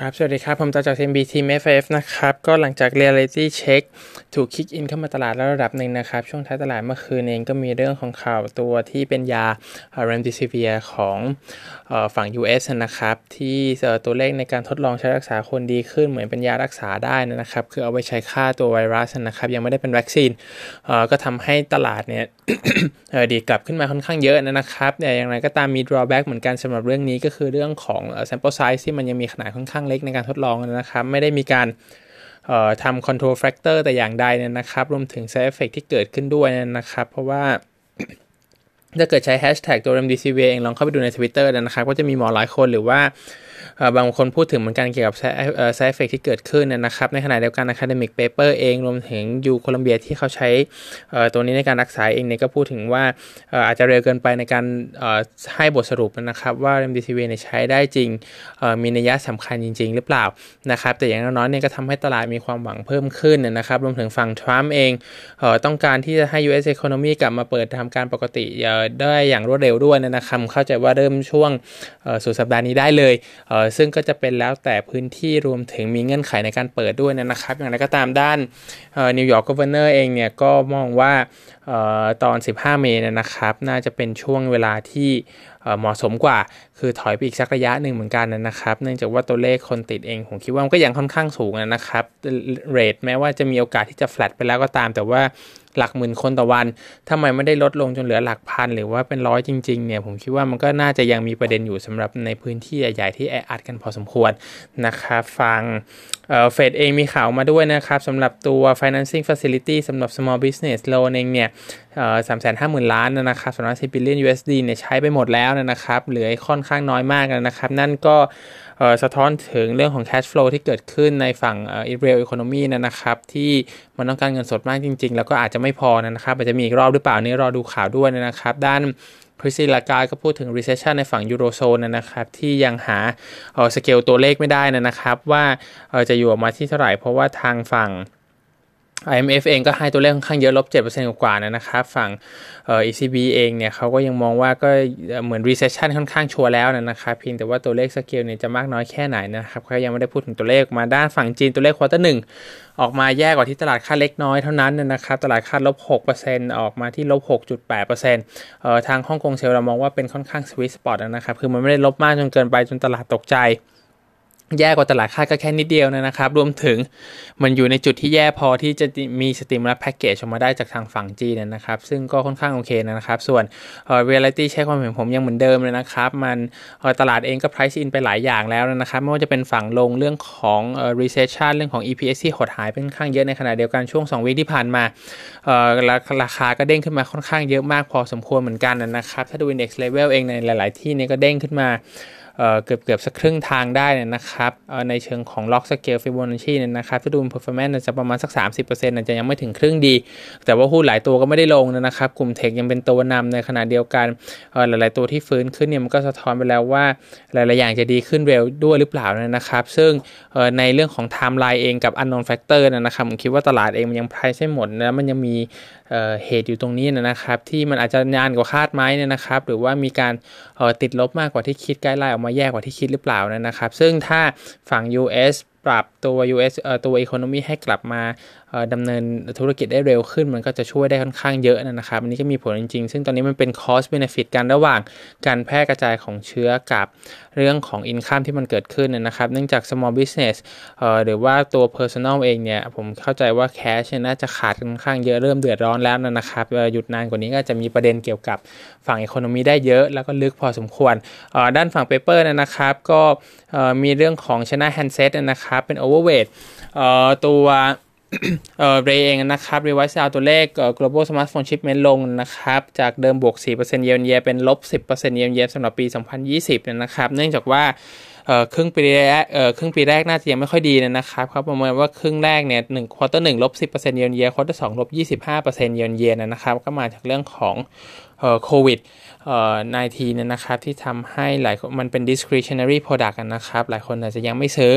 ครับ สวัสดีครับ ผมต่อจาก CMB Team FF นะครับ ก็หลังจาก Reality Check ถูกคิกอินเข้ามาตลาดแล้วระดับหนึ่งนะครับ ช่วงท้ายตลาดเมื่อคืนเองก็มีเรื่องของข่าวตัวที่เป็นยา Remdesivir ของฝั่ง US นะครับ ที่ตัวเลขในการทดลองใช้รักษาคนดีขึ้นเหมือนเป็นยารักษาได้นะครับ คือเอาไว้ใช้ฆ่าตัวไวรัสนะครับ ยังไม่ได้เป็นวัคซีน ก็ทำให้ตลาดเนี่ยดีกลับขึ้นมาค่อนข้างเยอะนะครับแต่อย่างไรก็ตามมี drawback เหมือนกันสำหรับเรื่องนี้ก็คือเรื่องของ sample size ที่มันยังมีขนาดค่อนข้างเล็กในการทดลองนะครับ ไม่ได้มีการทำ control factor แต่อย่างใดนะครับ รวมถึง side effect ที่เกิดขึ้นด้วยนะครับ เพราะว่าถ้าเกิดใช้แฮชแท็กตัว remdesivir เองลองเข้าไปดูใน Twitter นะครับ ก็จะมีหมอหลายคนหรือว่า บางคนพูดถึงเหมือนกันเกี่ยวกับ side effect ที่เกิดขึ้นนะครับ ในขณะเดียวกัน academic paper เองรวมถึงยูโคลัมเบียที่เขาใช้ตัวนี้ในการรักษาเองเนี่ยก็พูดถึงว่าอาจจะเร็วเกินไปในการให้บทสรุปนะครับว่า remdesivir ใช้ได้จริงมีนัยสำคัญจริง ๆ หรือเปล่านะครับ แต่อย่างน้อยๆเนี่ยก็ทำให้ตลาดมีความหวังเพิ่มขึ้นนะครับ รวมถึงฝั่งทรัมป์เองต้องการที่จะให้ US economy กลับมาเปิดทำการปกติได้อย่างรวดเร็วด้วยนะครับเข้าใจว่าเริ่มช่วงสุดสัปดาห์นี้ได้เลยซึ่งก็จะเป็นแล้วแต่พื้นที่รวมถึงมีเงื่อนไขในการเปิดด้วยนะครับ อย่างไรก็ตามด้านนิวยอร์ก governor เองเนี่ยก็มองว่าตอน 15 เมษายนนะครับ น่าจะเป็นช่วงเวลาที่เหมาะสมกว่า คือถอยไปอีกสักระยะหนึ่งเหมือนกันนะครับ เนื่องจากว่าตัวเลขคนติดเอง ผมคิดว่ามันก็ยังค่อนข้างสูงนะครับ rate แม้ว่าจะมีโอกาสที่จะแฟลตไปแล้วก็ตาม แต่ว่า หลักหมื่นคนต่อวันทำไมไม่ได้ลดลงจนเหลือหลักพันหรือว่าเป็นร้อยจริงๆเนี่ยผมคิดว่ามันก็น่าจะยังมีประเด็นอยู่สำหรับในพื้นที่ใหญ่ๆที่แออัดกันพอสมควรนะครับฟังเฟดเองมีข่าวมาด้วยนะครับสำหรับตัว financing facility สำหรับ small business loan เองเนี่ยสามแสนห้าหมื่นล้านนะครับสำหรับ10 billion USD เนี่ยใช้ไปหมดแล้วนะครับ เหลือค่อนข้างน้อยมากนะครับ นั่นก็สะท้อนถึงเรื่องของ cash flow ที่เกิดขึ้นในฝั่ง real economy นะครับที่มันต้องการเงินสดมากจริง ๆ แล้วก็อาจจะไม่พอนะครับอาจจะมีอีกรอบหรือเปล่านี่รอดูข่าวด้วยนะครับด้านคริสติลากาก็พูดถึง recession ในฝั่งยูโรโซนนะครับที่ยังหาสเกลตัวเลขไม่ได้นะครับว่าจะอยู่ออกมาที่เท่าไหร่เพราะว่าทางฝั่ง IMF เองก็ให้ตัวเลขค่อนข้างเยอะลบ7%กว่านะครับฝั่งเอ่อ ECB เองเนี่ยเขาก็ยังมองว่าก็เหมือน recession ค่อนข้างชัวร์แล้วนะครับเพียงแต่ว่าตัวเลขสเกลเนี่ยจะมากน้อยแค่ไหนนะครับเขายังไม่ได้พูดถึงตัวเลขมาด้านฝั่งจีนตัวเลข quarter หนึ่งออกมาแย่กว่าที่ตลาดคาดเล็กน้อยเท่านั้นนะครับตลาดคาดลบ 6%ออกมาที่ลบ 6.8%เอ่อทางฮ่องกงเซลเรามองว่าเป็นค่อนข้าง sweet spot นะครับคือมันไม่ได้ลบมากจนเกินไปจนตลาดตกใจ แย่กว่าตลาดคาดก็แค่นิดเดียวนะครับ รวมถึงมันอยู่ในจุดที่แย่พอที่จะมี stimulus package ออกมาได้จากทางฝั่งจีนนะครับ ซึ่งก็ค่อนข้างโอเคนะครับ ส่วนเอ่อเรียลิตี้ใช้ความเห็นผมยังเหมือนเดิมเลยนะครับ มันตลาดเองก็ price in ไปหลายอย่างแล้วนะครับ ไม่ว่าจะเป็นฝั่งลงเรื่องของเออ recession เรื่องของ EPS ที่หดหายเป็นค่อนข้างเยอะในขณะเดียวกันช่วง 2วีที่ผ่านมาเออราคาก็เด้งขึ้นมาค่อนข้างเยอะมากพอสมควรเหมือนกันนะครับถ้าดู index level เองในหลาย ๆ ที่นี่ก็เด้งขึ้นมา เกือบเกือบสักครึ่งทางได้นะครับในเชิงของ log scale Fibonacci เนี่ยนะครับถ้าดู performance จะประมาณสัก 30%อาจจะยังไม่ถึงครึ่งดี แต่ว่าหุ้นหลายตัวก็ไม่ได้ลงนะครับ กลุ่ม tech ยังเป็นตัวนำในขณะเดียวกันหลาย ๆ ตัวที่ฟื้นขึ้นเนี่ยมันก็สะท้อนไปแล้วว่าหลาย ๆ อย่างจะดีขึ้นเร็วด้วยหรือเปล่านะครับ ซึ่งในเรื่องของไทม์ไลน์เองกับ unknown factor นะครับผมคิดว่าตลาดเองมันยัง price ไม่หมดนะมันยังมีเหตุอยู่ตรงนี้นะครับ ที่มันอาจจะนานกว่าคาดไหมเนี่ยนะครับ หรือว่ามีการติดลบมากกว่าที่คิดไกล้ไล่ออกมาแย่กว่าที่คิดหรือเปล่านะครับ ซึ่งถ้าฝั่ง US ปรับ ตัว US ตัว economy ให้กลับมาดำเนินธุรกิจได้เร็วขึ้น มันก็จะช่วยได้ค่อนข้างเยอะนะครับ อันนี้ก็มีผลจริงๆ ซึ่งตอนนี้มันเป็น cost benefit กันระหว่างการแพร่กระจายของเชื้อกับเรื่องของ income ที่มันเกิดขึ้นนะครับ เนื่องจาก small business หรือว่าตัว personal เองเนี่ย ผมเข้าใจว่า cash น่าจะขาดค่อนข้างเยอะเริ่มเดือดร้อนแล้วนะครับหยุดนานกว่านี้ก็จะมีประเด็นเกี่ยวกับฝั่ง economy ได้เยอะแล้วก็ลึกพอสมควรด้านฝั่ง paper นะครับ ก็มีเรื่องของ China handset นะครับเป็น overweight ตัวเออเรเองนะครับ revise เอาตัวเลข global smartphone shipment ลงนะครับ จากเดิมบวก 4% year year เป็นลบ 10% year year สำหรับปี 2020 นะครับ เนื่องจากว่า ครึ่งปีแรกครึ่งปีแรกน่าจะยังไม่ค่อยดีนะครับครับประเมินว่าครึ่งแรกเนี่ยหนึ่ง quarter หนึ่งลบสิบเปอร์เซ็นต์ year year quarter สองลบยี่สิบห้าเปอร์เซ็นต์ year year นะครับก็มาจากเรื่องของโควิดเอ่อ19เนี่ยนะครับที่ทำให้หลายมันเป็น discretionary product นะครับ หลายคนอาจจะยังไม่ซื้อ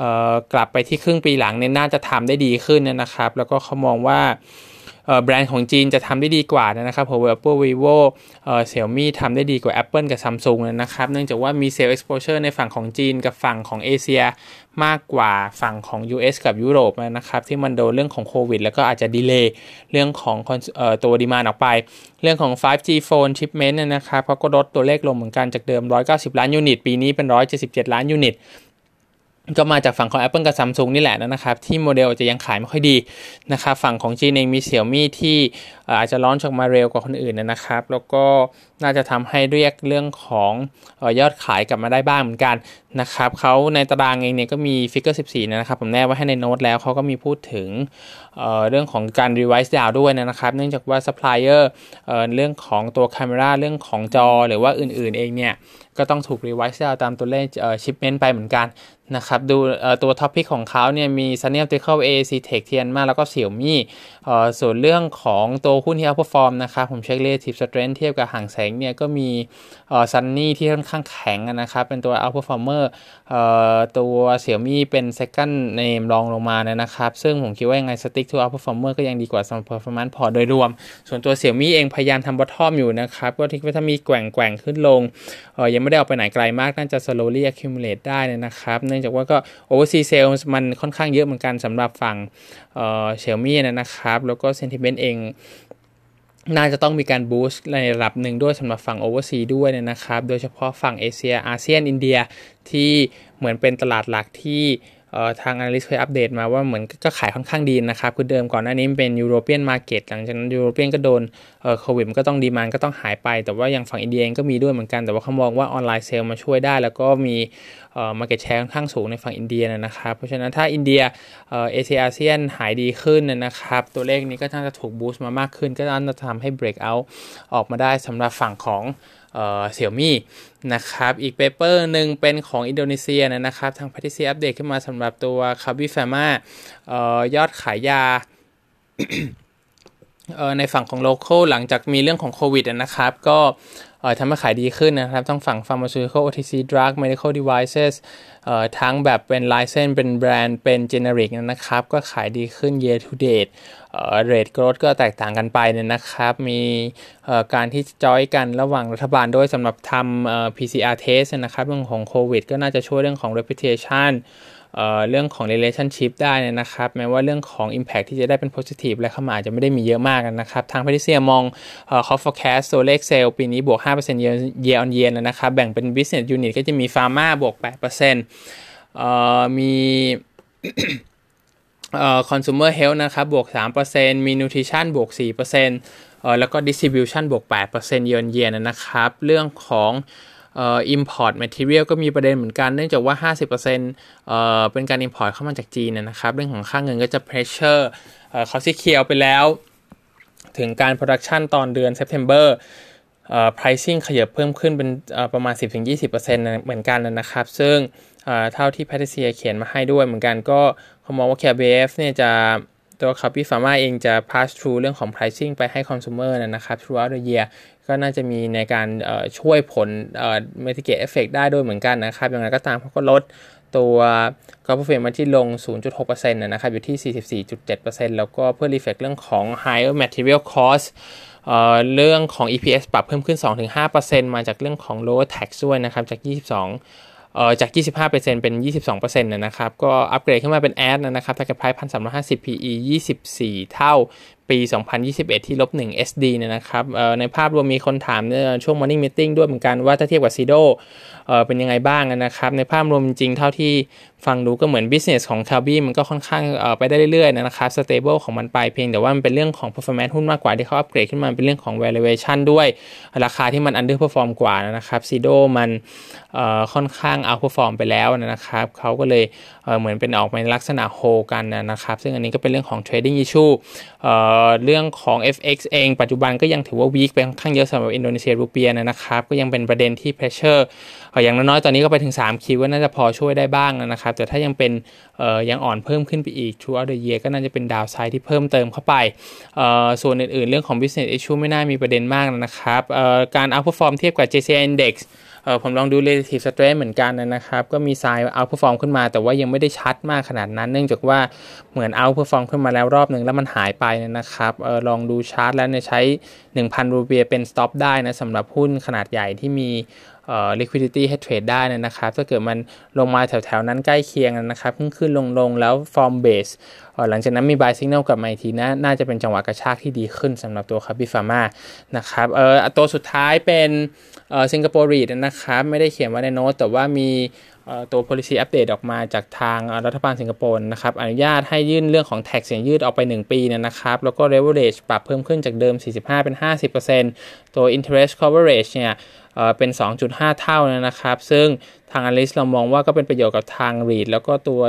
ออกลับไปที่ครึ่งปีหลังเนี่ยน่าจะทำได้ดีขึ้นนะครับ แล้วก็เขามองว่า แบรนด์ของจีนจะทำได้ดีกว่านะครับหัวเว่ย Apple Vivo เซี่ยมี่ทำได้ดีกว่า Apple กับ Samsung นะครับ เนื่องจากว่ามีเซลล์ exposure ในฝั่งของจีนกับฝั่งของเอเชียมากกว่าฝั่งของ US กับยุโรปนะครับ ที่มันโดนเรื่องของโควิด แล้วก็อาจจะดีเลย์เรื่องของตัว demand ออกไป เรื่องของ 5G phone shipment นะครับเขาก็ลดตัวเลขลงเหมือนกันจากเดิม 190 ล้าน unit ปีนี้เป็น 177 ล้าน unit ก็มาจากฝั่งของ Apple กับ Samsung นี่แหละนะครับที่โมเดลจะยังขายไม่ค่อยดีนะครับฝั่งของจีนเองมีเสี่ยวมี่ที่อาจจะ launch มาเร็วกว่าคนอื่นนะครับ แล้วก็น่าจะทำให้เรียกเรื่องของยอดขายกลับมาได้บ้างเหมือนกันนะครับเขาในตารางเองเนี่ยก็มี figure 14 นะครับ ผมแนบไว้ให้ในโน้ตแล้วเขาก็มีพูดถึงเเรื่องของการ revise down ด้วยนะครับ เนื่องจากว่าซัพพลายเออร์เรื่องของตัวคาเมราเรื่องของจอหรือว่าอื่นๆเองเนี่ยก็ต้องถูก revise down ตามตัวเลข shipment ไปเหมือนกันนะครับดูตัว top pick ของเขาเนี่ยมี Sunny Optical AAC Tech Tianma แล้วก็เสี่ยวมี่ส่วนเรื่องของตัวหุ้นที่ outperform นะครับผมเช็ค relative strength เทียบกับ Hang Seng เนี่ยก็มี Sunny ที่ค่อนข้างแข็งนะครับเป็นตัว outperformerตัวเสี่ยวมี่เป็น second name รองลงมานะครับ ซึ่งผมคิดว่ายังไง stick to outperformer ก็ยังดีกว่าสำหรับ performance พอร์ตโดยรวม ส่วนตัวเสี่ยวมี่เองพยายามทำ bottom อยู่นะครับก็ที่ว่าถ้ามีแกว่งแกว่งขึ้นลงยังไม่ได้ออกไปไหนไกลมาก น่าจะ slowly accumulate ได้นะครับ เนื่องจากว่าก็ overseas sales มันค่อนข้างเยอะเหมือนกันสำหรับฝั่ง Xiaomi นะครับ แล้วก็ sentiment เองน่าจะต้องมีการ boost ในระดับหนึ่งด้วยสำหรับฝั่ง oversea ด้วยนะครับ โดยเฉพาะฝั่งเอเชียอาเซียนอินเดียที่เหมือนเป็นตลาดหลักที่ ทาง Analyst เคยอัปเดตมาว่าเหมือนก็ขายค่อนข้างดีนะครับ คือเดิมก่อนหน้านี้เป็น European market หลังจากนั้น European ก็โดนโควิดมันก็ต้อง demand ก็ต้องหายไป แต่ว่าอย่างฝั่งอินเดียเองก็มีด้วยเหมือนกัน แต่ว่าเขามองว่า online sales มาช่วยได้ แล้วก็มี market share ค่อนข้างสูงในฝั่งอินเดียนะครับ เพราะฉะนั้นถ้าอินเดียเอเชียอาเซียนหายดีขึ้นนะครับ ตัวเลขนี้ก็น่าจะถูก boost มามากขึ้น ก็น่าจะทำให้ break out ออกมาได้สำหรับฝั่งของ เสี่ยวมี่นะครับ อีก paper หนึ่งเป็นของอินโดนีเซียนะครับ ทาง Patricia อัปเดตขึ้นมาสำหรับตัว Kalbe Farma ยอดขายยาในฝั่งของ local หลังจากมีเรื่องของโควิดนะครับ ก็ทำให้ขายดีขึ้นนะครับ ทั้งฝั่ง pharmaceutical OTC drug medical devices ทั้งแบบเป็น license เป็นแบรนด์ เป็น generic นะครับ ก็ขายดีขึ้น year to date rate growth ก็แตกต่างกันไปเนี่ยนะครับ มีการที่จอยกันระหว่างรัฐบาลด้วยสำหรับทำ PCR test นะครับเรื่องของโควิดก็น่าจะช่วยเรื่องของ reputation เรื่องของ relationship ได้นะครับ แม้ว่าเรื่องของ impact ที่จะได้เป็น positive และเข้ามาจะไม่ได้มีเยอะมากนะครับ ทางพาริเซียมองเขา forecast ตัวเลขเซลล์ปีนี้บวก 5% year on year นะครับ แบ่งเป็น business unit ก็จะมี pharma บวก 8%มี เอ่อ consumer health นะครับบวก 3%มี nutrition บวก 4%เออแล้วก็ distribution บวก 8%เยือนเยียนะครับ เรื่องของเอ่อ import material ก็มีประเด็นเหมือนกัน เนื่องจากว่า 50%เอ่อเป็นการ import เข้ามาจากจีนนะครับ เรื่องของค่าเงินก็จะ pressure เอ่อเขาซีเคียวไปแล้ว ถึงการ production ตอนเดือน September เอ่อ pricing ขยับเพิ่มขึ้นเป็นประมาณ 10-20%เหมือนกันนะครับ ซึ่งเท่าที่แพทริเซียเขียนมาให้ด้วยเหมือนกันก็ เขามองว่า KBF เนี่ยจะตัวคาปิฟาร์มาเองจะ pass through เรื่องของ pricing ไปให้ consumer นะครับ throughout the year ก็น่าจะมีในการช่วยผล mitigate effect ได้ด้วยเหมือนกันนะครับ อย่างไรก็ตามเขาก็ลดตัวกราฟเฟนมาที่ลง 0.6%นะครับ อยู่ที่ 44.7%แล้วก็เพื่อ reflect เรื่องของ higher material cost เรื่องของ EPS ปรับเพิ่มขึ้น 2-5%มาจากเรื่องของ lower tax ด้วยนะครับ จาก 22 เอ่อจาก 25%เป็น 22%นะครับ ก็อัปเกรดขึ้นมาเป็นแอดนะครับแต่กระไพร์พันสามร้อยห้าสิบ PE 24 เท่าปี 2021 ที่ลบ1 SD เนี่ยนะครับในภาพรวมมีคนถามในช่วง Morning Meeting ด้วยเหมือนกันว่าถ้าเทียบกับซีโดเป็นยังไงบ้างนะครับ ในภาพรวมจริงเท่าที่ฟังดูก็เหมือน business ของ c a b ีมันก็ค่อนข้างไปได้เรื่อยๆนะครับ stable ของมันไปเพียงแต่ว่ามันเป็นเรื่องของ performance หุ้นมากกว่าที่เขาอัปเกรดขึ้นมาเป็นเรื่องของ valuation ด้วยราคาที่มัน underperform กว่านะครับซีโดมันค่อนข้าง outperform ไปแล้วนะครับเขาก็เลยเหมือนเป็นออกมาในลักษณะโฮกันนะครับ ซึ่งอันนี้ก็เป็นเรื่องของ trading issue เเรื่องของ FX เอง ปัจจุบันก็ยังถือว่า weak ไปค่อนข้างเยอะสำหรับอินโดนีเซียรูเปียนะครับ ก็ยังเป็นประเด็นที่ pressure อย่างน้อยๆ ตอนนี้ก็ไปถึง 3 คิวก็น่าจะพอช่วยได้บ้างนะครับ แต่ถ้ายังเป็นยังอ่อนเพิ่มขึ้นไปอีก throughout the year ก็น่าจะเป็นดาวไซด์ที่เพิ่มเติมเข้าไปส่วนอื่นๆ เรื่องของ business issue ไม่น่ามีประเด็นมากนะครับการ outperform เทียบกับ JCI Index เออผมลองดู relative strength เหมือนกันนะครับ ก็มีทราย outperform ขึ้นมา แต่ว่ายังไม่ได้ชัดมากขนาดนั้น เนื่องจากว่าเหมือน outperform ขึ้นมาแล้วรอบหนึ่งแล้วมันหายไปนะครับเออลองดูชาร์ตแล้วเนี่ยใช้ 1,000 รูเปียเป็น stop ได้นะสำหรับหุ้นขนาดใหญ่ที่มี liquidity ให้เทรดได้นะครับ ถ้าเกิดมันลงมาแถวๆนั้นใกล้เคียงนะครับ ขึ้นขึ้นลงลงแล้ว form base หลังจากนั้นมี buy signal กลับมาอีกทีนะน่าจะเป็นจังหวะกระชากที่ดีขึ้นสำหรับตัว Kalbe Farma นะครับเออตัวสุดท้ายเป็นสิงคโปร์ REIT นะครับ ไม่ได้เขียนไว้ในโน้ตแต่ว่ามีตัว policy update ออกมาจากทางรัฐบาลสิงคโปร์นะครับ อนุญาตให้ยื่นเรื่องของ tax เสียงยืดออกไป 1 ปีนะครับ แล้วก็ leverage ปรับเพิ่มขึ้นจากเดิม 45 เป็น 50%ตัว interest coverage เนี่ย เป็น 2.5 เท่านะครับ ซึ่งทาง analyst เรามองว่าก็เป็นประโยชน์กับทาง REIT แล้วก็ตัว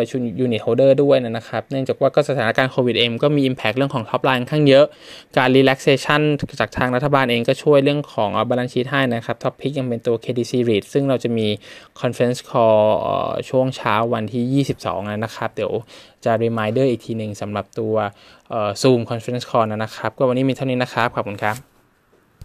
unit holder ด้วยนะครับ เนื่องจากว่าก็สถานการณ์โควิดเองก็มี impact เรื่องของ top line ข้างเยอะ การ relaxation จากทางรัฐบาลเองก็ช่วยเรื่องของ balance sheet ให้นะครับ topic ยังเป็นตัว KDC REIT ซึ่งเราจะมี conference call ช่วงเช้าวันที่ 22 นะครับ เดี๋ยวจะ reminder อีกทีหนึ่งสำหรับตัว Zoom conference call นะครับ ก็วันนี้มีเท่านี้นะครับ ขอบคุณครับ